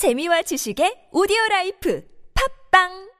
재미와 지식의 오디오 라이프 팟빵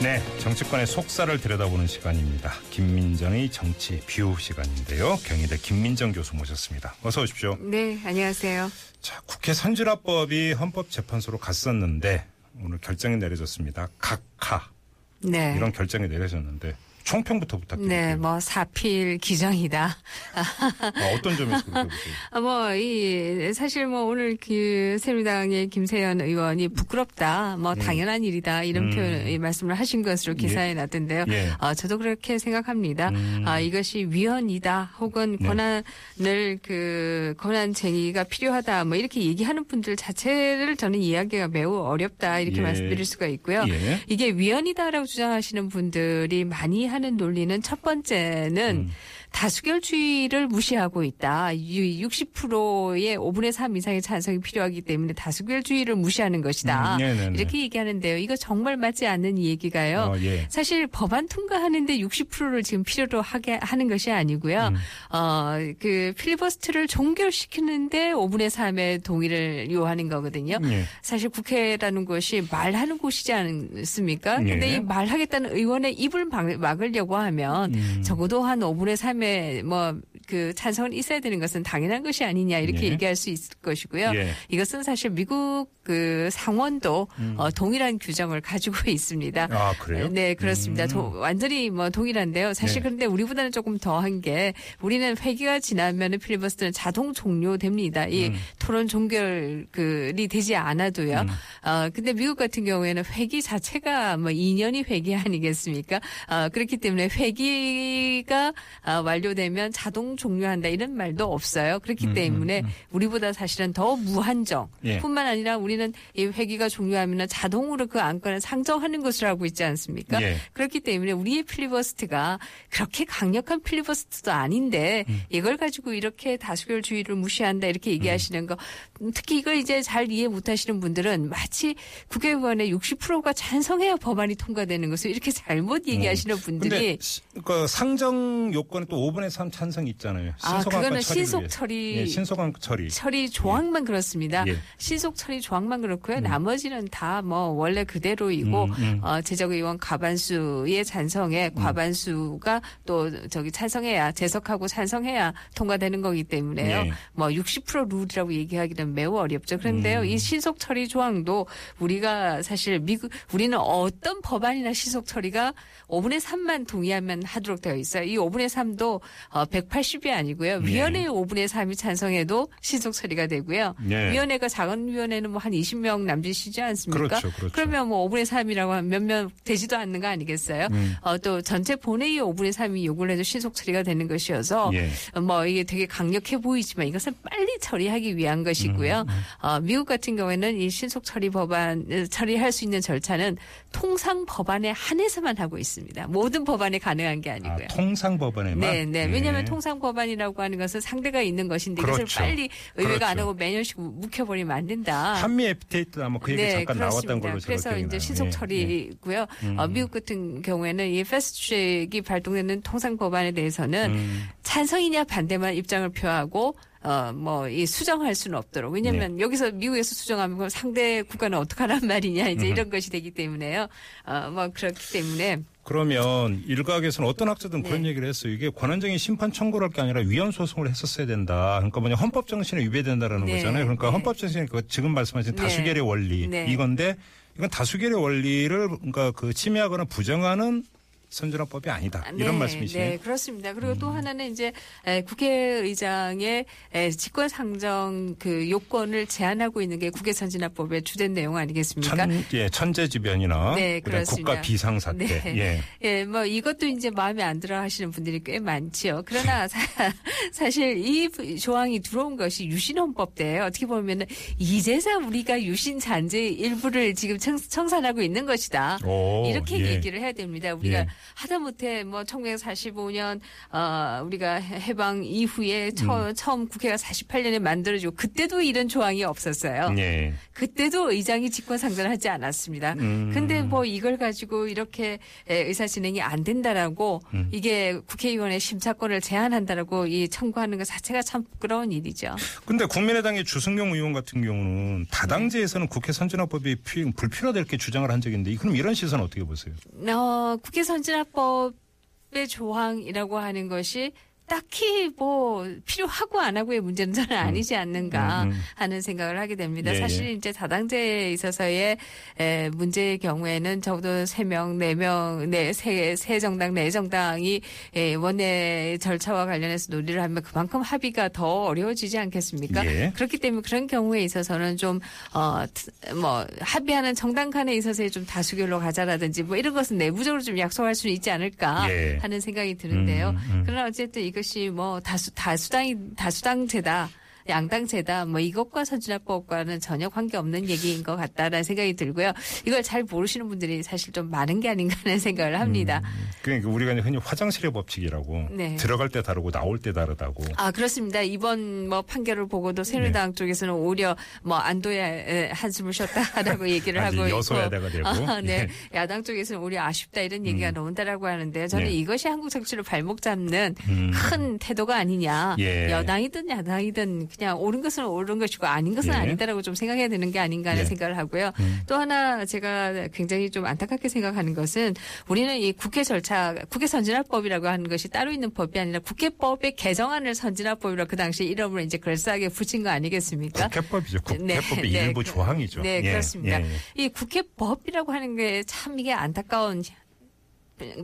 네, 정치권의 속살을 들여다보는 시간입니다. 김민정의 정치 뷰 시간인데요. 경희대 김민정 교수 모셨습니다. 어서 오십시오. 네, 안녕하세요. 자, 국회 선진화법이 헌법재판소로 갔었는데 오늘 결정이 내려졌습니다. 각하 네. 이런 결정이 내려졌는데 총평부터 부탁드립니다. 네, 뭐 사필귀정이다. 아, 어떤 점에서 그렇게 보세요? 아, 뭐, 이, 사실 뭐 오늘 그 새누리당의 김세연 의원이 부끄럽다, 뭐 당연한 일이다, 이런 음. 표현, 이 말씀을 하신 것으로 기사에 예. 났던데요. 예. 아, 저도 그렇게 생각합니다. 음. 아, 이것이 위헌이다, 혹은 네. 권한을 그, 권한쟁의가 필요하다, 뭐 이렇게 얘기하는 분들 자체를 저는 이해하기가 매우 어렵다, 이렇게 예. 말씀드릴 수가 있고요. 예. 이게 위헌이다라고 주장하시는 분들이 많이 하는 논리는 첫 번째는 음. 다수결주의를 무시하고 있다. 60%의 5분의 3 이상의 찬성이 필요하기 때문에 다수결주의를 무시하는 것이다. 음, 네네네. 이렇게 얘기하는데요. 이거 정말 맞지 않는 얘기가요. 어, 예. 사실 법안 통과하는데 60%를 지금 필요로 하게 하는 것이 아니고요. 음. 어, 그 필리버스트를 종결시키는데 5분의 3의 동의를 요하는 거거든요. 예. 사실 국회라는 곳이 말하는 곳이지 않습니까? 예. 근데 이 말하겠다는 의원의 입을 막- 막으려고 하면 음. 적어도 한 5분의 3 의뭐그 찬성은 있어야 되는 것은 당연한 것이 아니냐 이렇게 예. 얘기할 수 있을 것이고요. 예. 이것은 사실 미국 그 상원도 음. 어, 동일한 규정을 가지고 있습니다. 아, 그래요? 네, 그렇습니다. 음. 도- 완전히 뭐 동일한데요. 사실 네. 그런데 우리보다는 조금 더한 게 우리는 회기가 지나면은 필리버스터는 자동 종료됩니다. 이 음. 토론 종결이 되지 않아도요. 음. 어, 근데 미국 같은 경우에는 회기 자체가 뭐 2년이 회기 아니겠습니까? 어, 그렇기 때문에 회기가 어, 완료되면 자동 종료한다 이런 말도 없어요. 그렇기 음, 때문에 음, 음. 우리보다 사실은 더 무한정 예. 뿐만 아니라 우리는 이 회기가 종료하면 자동으로 그 안건을 상정하는 것으로 알고 있지 않습니까? 예. 그렇기 때문에 우리의 필리버스트가 그렇게 강력한 필리버스트도 아닌데 음. 이걸 가지고 이렇게 다수결주의를 무시한다 이렇게 얘기하시는 거 음, 특히 이걸 이제 잘 이해 못하시는 분들은 마치 국회의원의 60%가 찬성해야 법안이 통과되는 것을 이렇게 잘못 얘기하시는 분들이 음. 그 상정 요건에 또 5분의 3 찬성이 있잖아요. 아 그거는 신속. 처리 예, 신속한 처리. 처리 조항만 그렇습니다. 예. 신속 처리 조항만 그렇고요. 나머지는 다 뭐 원래 그대로이고 음, 음. 어, 제적 의원 과반수의 찬성에 과반수가 또 저기 찬성해야 재석하고 찬성해야 통과되는 거기 때문에요. 예. 뭐60% 룰이라고 얘기하기는 매우 어렵죠. 그런데요, 음. 이 신속 처리 조항도 우리가 사실 미국 우리는 어떤 법안이나 신속 처리가 5분의 3만 동의하면 하도록 되어 있어요. 이 5분의 3도 어, 180이 아니고요. 예. 위원회의 5분의 3이 찬성해도 신속 처리가 되고요. 예. 위원회가 작은 위원회는 뭐 한 20명 남짓이지 않습니까? 그렇죠, 그렇죠. 러면뭐 5분의 3이라고 하면 몇명 되지도 않는 거 아니겠어요? 음. 어, 또 전체 본회의 5분의 3이 요구를 해도 신속 처리가 되는 것이어서 예. 어, 뭐 이게 되게 강력해 보이지만 이것은 빨리 처리하기 위한 것이고요. 음, 어, 미국 같은 경우에는 이 신속 처리 법안 어, 처리할 수 있는 절차는 통상 법안에 한해서만 하고 있습니다. 모든 법안에 가능한 게 아, 아니고요. 통상 법원에만. 네, 네. 예. 왜냐하면 통상 법안이라고 하는 것은 상대가 있는 것인데 이것을 그렇죠. 빨리 의회가 안 그렇죠. 하고 매년씩 묵혀버리면 안 된다. 한미 FTA 아마 그 얘기 잠깐 나왔던 걸로 제가 네, 그래서 이제. 신속 예, 처리고요. 음. 어, 미국 같은 경우에는 이 패스트트랙이 발동되는 통상 법안에 대해서는 음. 찬성이냐 반대만 입장을 표하고 어, 뭐, 이 수정할 수는 없도록. 왜냐면 네. 여기서 미국에서 수정하면 그럼 상대 국가는 어떡하란 말이냐, 이제 이런 것이 되기 때문에요. 어, 뭐, 그렇기 때문에. 그러면 일각에서는 어떤 학자들은 그런 네. 얘기를 했어요. 이게 권한적인 심판 청구를 할 게 아니라 위헌 소송을 했었어야 된다. 그러니까 뭐냐 헌법 정신에 위배된다라는 네, 거잖아요. 그러니까 네. 헌법 정신이 그 지금 말씀하신 네. 다수결의 원리 네. 이건데 이건 다수결의 원리를 그러니까 그 침해하거나 부정하는 선진화법이 아니다. 이런 네, 말씀이시네요. 네, 그렇습니다. 그리고 또 하나는 이제 에, 국회의장의 에, 직권 상정 그 요건을 제한하고 있는 게 국회 선진화법의 주된 내용 아니겠습니까? 천, 예, 천재지변이나 네. 국가 비상사태. 네. 예. 예, 뭐 이것도 이제 마음에 안 들어 하시는 분들이 꽤 많지요. 그러나 사, 실이 조항이 들어온 것이 유신헌법 때예요. 어떻게 보면은 이제서 우리가 유신 잔재 일부를 지금 청, 청산하고 있는 것이다. 오, 이렇게 예. 얘기를 해야 됩니다. 우리가 예. 하다못해 뭐 1945년 어 우리가 해방 이후에 처, 음. 처음 국회가 48년에 만들어지고 그때도 이런 조항이 없었어요. 예. 그때도 의장이 직권상정을 하지 않았습니다. 음. 근데 뭐 이걸 가지고 이렇게 에, 의사 진행이 안 된다라고 음. 이게 국회의원의 심사권을 제한한다라고 이 청구하는 것 자체가 참 부끄러운 일이죠. 근데 국민의당의 주승용 의원 같은 경우는 다당제에서는 국회 선진화법이 피- 불필요하다 이렇게 주장을 한 적이 있는데 그럼 이런 시선 어떻게 보세요? 어, 국회 선진 화법의 조항이라고 하는 것이 딱히 뭐 필요하고 안 하고의 문제는 저는 아니지 않는가 음, 음. 하는 생각을 하게 됩니다. 예, 사실 예. 이제 다당제에 있어서의 에, 문제의 경우에는 적어도 세 명 네 명 네, 세, 세 정당, 네 정당이 에, 원내 절차와 관련해서 논의를 하면 그만큼 합의가 더 어려워지지 않겠습니까? 예. 그렇기 때문에 그런 경우에 있어서는 좀, 어, 트- 뭐, 합의하는 정당 간에 있어서의 좀 다수결로 가자라든지 뭐 이런 것은 내부적으로 좀 약속할 수는 있지 않을까 예. 하는 생각이 드는데요. 음, 음. 그러나 어쨌든 이 것이 뭐 다수, 다수당이, 다수당제다. 양당제다 뭐 이것과 선진화법과는 전혀 관계없는 얘기인 것 같다라는 생각이 들고요. 이걸 잘 모르시는 분들이 사실 좀 많은 게 아닌가 하는 생각을 합니다. 그러니까 우리가 이제 흔히 화장실의 법칙이라고 네. 들어갈 때 다르고 나올 때 다르다고. 아 그렇습니다. 이번 뭐 판결을 보고도 새누리당 네. 쪽에서는 오히려 뭐 안도야 에, 한숨을 쉬었다라고 얘기를 하고 여소야대가 되고. 아, 네. 예. 야당 쪽에서는 오히려 아쉽다 이런 얘기가 나온다라고 하는데요. 저는 네. 이것이 한국 정치를 발목 잡는 음. 큰 태도가 아니냐. 예. 여당이든 야당이든 그냥 옳은 것은 옳은 것이고 아닌 것은 예. 아니다라고 좀 생각해야 되는 게 아닌가 하는 예. 생각을 하고요. 음. 또 하나 제가 굉장히 좀 안타깝게 생각하는 것은 우리는 이 국회 절차, 국회 선진화법이라고 하는 것이 따로 있는 법이 아니라 국회법의 개정안을 선진화법이라고 그 당시 이름을 이제 그럴싸하게 붙인 거 아니겠습니까? 국회법이죠. 네, 국회법의 네, 일부 그- 조항이죠. 네, 예, 그렇습니다. 예, 예. 이 국회법이라고 하는 게 참 이게 안타까운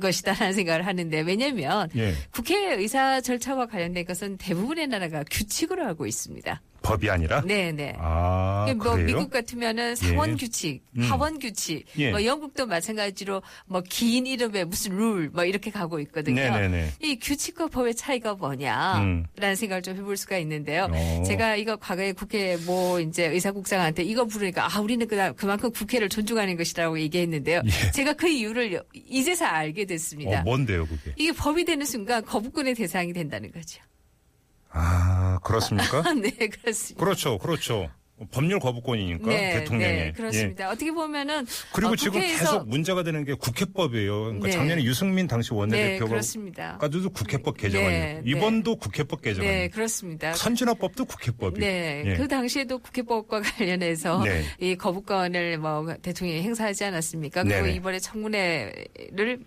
것이다라는 생각을 하는데 왜냐하면 예. 국회 의사 절차와 관련된 것은 대부분의 나라가 규칙으로 하고 있습니다. 법이 아니라. 네, 네. 아, 뭐 그래요? 미국 같으면은 상원 예. 규칙, 음. 하원 규칙, 예. 뭐 영국도 마찬가지로 뭐 긴 이름에 무슨 룰 뭐 이렇게 가고 있거든요. 네네네. 이 규칙과 법의 차이가 뭐냐라는 음. 생각을 좀 해볼 수가 있는데요. 어. 제가 이거 과거에 국회 뭐 이제 의사국장한테 이거 부르니까 아 우리는 그다 그만큼 국회를 존중하는 것이라고 얘기했는데요. 예. 제가 그 이유를 이제서 알게 됐습니다. 어, 뭔데요, 그게? 이게 법이 되는 순간 거부권의 대상이 된다는 거죠. 아, 그렇습니까? 네, 그렇습니다. 그렇죠, 그렇죠. 법률 거부권이니까 대통령의. 네, 예. 그렇습니다. 어떻게 보면은 그리고 어, 지금 계속 문제가 되는 게 국회법이에요. 그러니까 네. 작년에 유승민 당시 네, 원내대표가 그렇습니다. 까지도 국회법 개정안이에요. 네, 네. 이번도 국회법 개정안이에요. 네, 그렇습니다. 선진화법도 국회법이. 네, 예. 그 당시에도 국회법과 관련해서 네. 이 거부권을 뭐 대통령이 행사하지 않았습니까? 그리고. 이번에 청문회를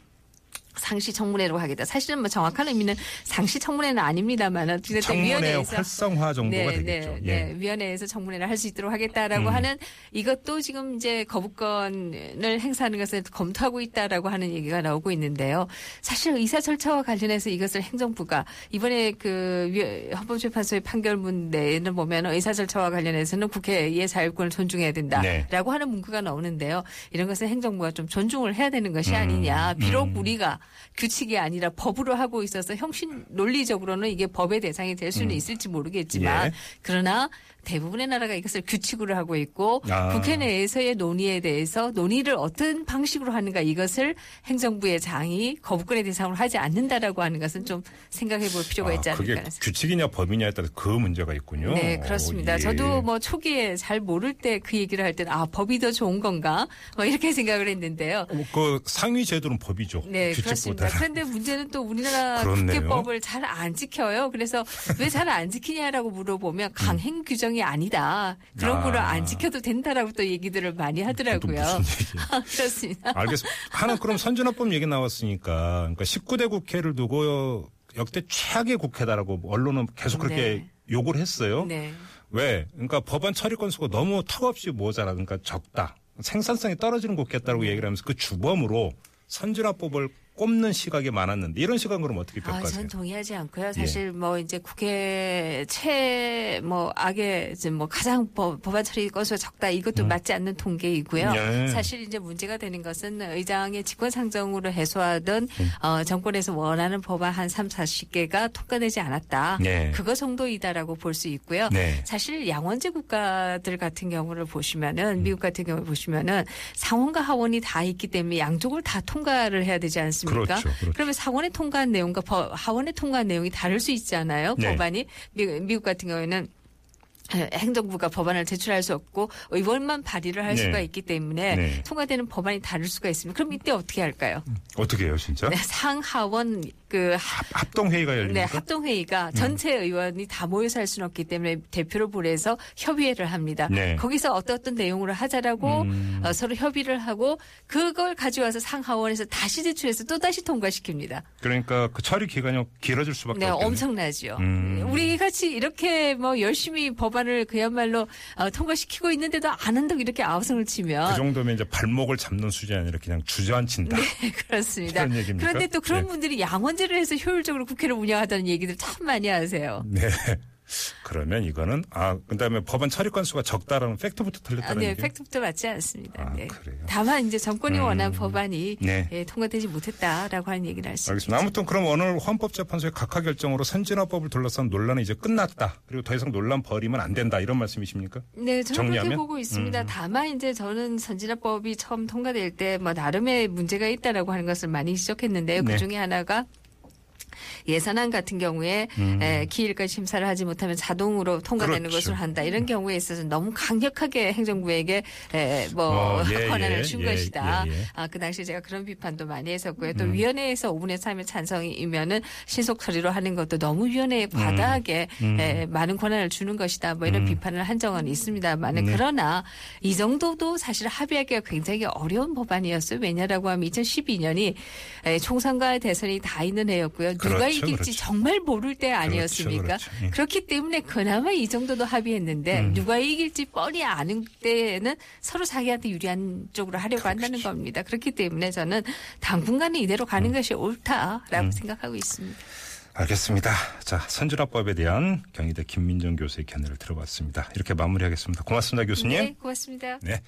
상시 청문회로 하겠다. 사실은 뭐 정확한 의미는 상시 청문회는 아닙니다만 어쨌든 위원회에서 활성화 정도가 되겠죠. 네, 예. 네. 위원회에서 청문회를 할 수 있도록 하겠다라고 음. 하는 이것도 지금 이제 거부권을 행사하는 것을 검토하고 있다라고 하는 얘기가 나오고 있는데요. 사실 의사 절차와 관련해서 이것을 행정부가 이번에 그 위- 헌법재판소의 판결문 내에는 보면 의사 절차와 관련해서는 국회의 자율권을 존중해야 된다라고 네. 하는 문구가 나오는데요. 이런 것은 행정부가 좀 존중을 해야 되는 것이 음, 아니냐. 비록 음. 우리가 규칙이 아니라 법으로 하고 있어서 형신 논리적으로는 이게 법의 대상이 될 수는 있을지 모르겠지만 예. 그러나 대부분의 나라가 이것을 규칙으로 하고 있고 아. 국회 내에서의 논의에 대해서 논의를 어떤 방식으로 하는가 이것을 행정부의 장이 거부권의 대상으로 하지 않는다라고 하는 것은 좀 생각해 볼 필요가 있지 아, 않을까 그게. 규칙이냐 법이냐에 따라서 그 문제가 있군요. 네, 그렇습니다. 어, 예. 저도 뭐 초기에 잘 모를 때 그 얘기를 할 때는 아, 법이 더 좋은 건가? 뭐 이렇게 생각을 했는데요. 어, 그 상위 제도는 법이죠. 네, 그렇습니다. 그런데 문제는 또 우리나라 그렇네요. 국회법을 잘 안 지켜요. 그래서 왜 잘 안 지키냐라고 물어보면 강행 규정이 아니다. 그런 아. 거를 안 지켜도 된다라고 또 얘기들을 많이 하더라고요. 얘기예요? 그렇습니다. 알겠습니다. 하나 그럼 선진화법 얘기 나왔으니까 그러니까 19대 국회를 두고 역대 최악의 국회다라고 언론은 계속 그렇게 네. 욕을 했어요. 네. 왜? 그러니까 법안 처리 건수가 너무 턱없이 모자라. 그러니까 적다. 생산성이 떨어지는 국회였다고 네. 얘기를 하면서 그 주범으로 선진화법을 꼽는 시각이 많았는데 이런 시각 그럼 어떻게 아, 평가하세요? 전 동의하지 않고요. 예. 사실 뭐 이제 국회 최뭐 악의 뭐 가장 법, 법안 처리 건수가 적다 이것도 맞지 않는 통계이고요. 음. 예. 사실 이제 문제가 되는 것은 의장의 직권 상정으로 해소하던 음. 어, 정권에서 원하는 법안 한 3, 40개가 통과되지 않았다. 네. 그거 정도이다라고 볼 수 있고요. 네. 사실 양원제 국가들 같은 경우를 음. 보시면은 미국 같은 경우 를 보시면은 상원과 하원이 다 있기 때문에 양쪽을 다 통과를 해야 되지 않습니까? 않습니까? 그렇죠, 그렇죠. 러면 상원에 통과한 내용과 법- 하원에 통과한 내용이 다를 수 있잖아요. 네. 법안이 미- 미국 같은 경우에는 행정부가 법안을 제출할 수 없고 의원만 발의를 할 네. 수가 있기 때문에 네. 통과되는 법안이 다를 수가 있습니다. 그럼 이때 어떻게 할까요? 어떻게 해요, 진짜? 네, 상하원 그 하- 합동 회의가 네, 열립니까? 음. 합동 회의가 전체 의원이 다 모여서 할 수는 없기 때문에 대표를 보내서 협의회를 합니다. 네. 거기서 어떤 어떤 내용으로 하자라고 음. 어, 서로 협의를 하고 그걸 가져와서 상하원에서 다시 제출해서 또 다시 통과시킵니다. 그러니까 그 처리 기간이 길어질 수밖에 네, 없겠네요. 엄청나죠. 음. 우리 같이 이렇게 뭐 열심히 법안을 그야말로 어, 통과시키고 있는데도 안 한다고 이렇게 아우성을 치면 그 정도면 이제 발목을 잡는 수준이 아니라 그냥 주저앉힌다. 그렇습니다. 그런 얘기입니까? 그런데 또 그런 네. 분들이 양원 제를 해서 효율적으로 국회를 운영하다는 얘기들 참 많이 하세요. 네. 그러면 이거는 아 그다음에 법안 처리 건수가 적다라는 팩트부터 아, 틀렸다는 네, 얘기. 팩트부터 맞지 않습니다. 아, 네. 그래요? 다만 이제 정권이 음. 원한 법안이 네. 예, 통과되지 못했다라고 하는 얘기를 할수 있죠. 알겠습니다. 아무튼 그럼 오늘 헌법재판소의 각하 결정으로 선진화법을 둘러싼 논란은 이제 끝났다. 그리고 더 이상 논란 벌이면 안 된다. 이런 말씀이십니까? 네, 저는 그렇게? 보고 있습니다. 음. 다만 이제 저는 선진화법이 처음 통과될 때 뭐 나름의 문제가 있다라고 하는 것을 많이 지적했는데요. 네. 그 중에 하나가 예산안 같은 경우에 음. 에, 기일까지 심사를 하지 못하면 자동으로 통과되는 그렇죠. 것을 한다. 이런 경우에 있어서 너무 강력하게 행정부에게 에, 뭐 어, 예, 권한을 예, 준 예, 것이다. 예, 예. 아, 그 당시에 제가 그런 비판도 많이 했었고요. 또 음. 위원회에서 5분의 3의 찬성이면은 신속 처리로 하는 것도 너무 위원회에 과다하게 음. 에, 많은 권한을 주는 것이다. 뭐 이런 음. 비판을 한 적은 있습니다만은 네. 그러나 이 정도도 사실 합의하기가 굉장히 어려운 법안이었어요. 왜냐라고 하면 2012년이 총선과 대선이 다 있는 해였고요. 누가 그렇죠, 이길지 그렇죠. 정말 모를 때 아니었습니까? 그렇죠, 예. 그렇기 때문에 그나마 이 정도도 합의했는데 음. 누가 이길지 뻔히 아는 때에는 서로 자기한테 유리한 쪽으로 하려고 한다는 겁니다. 그렇기 때문에 저는 당분간은 이대로 가는 것이 옳다라고 음. 생각하고 있습니다. 알겠습니다. 자, 선진화법에 대한 경희대 김민정 교수의 견해를 들어봤습니다. 이렇게 마무리하겠습니다. 고맙습니다, 교수님. 네, 고맙습니다. 네.